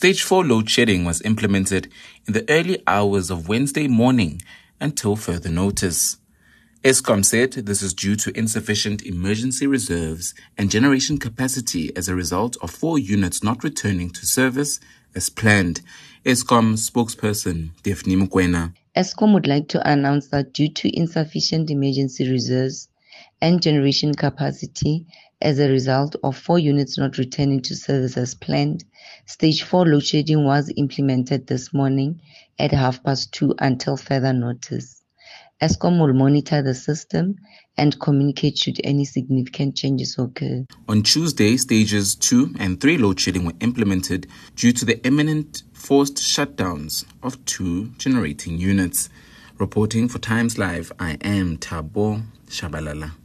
Stage 4 load shedding was implemented in the early hours of Wednesday morning until further notice. Eskom said this is due to insufficient emergency reserves and generation capacity as a result of four units not returning to service as planned. Eskom spokesperson Daphne Mokwena. Eskom would like to announce that due to insufficient emergency reserves and generation capacity as a result of four units not returning to service as planned, stage 4 load shedding was implemented this morning at half past 2 until further notice. Eskom will monitor the system and communicate should any significant changes occur. On Tuesday, stages 2 and 3 load shedding were implemented due to the imminent forced shutdowns of two generating units. Reporting for Times Live, I am Thabo Shabalala.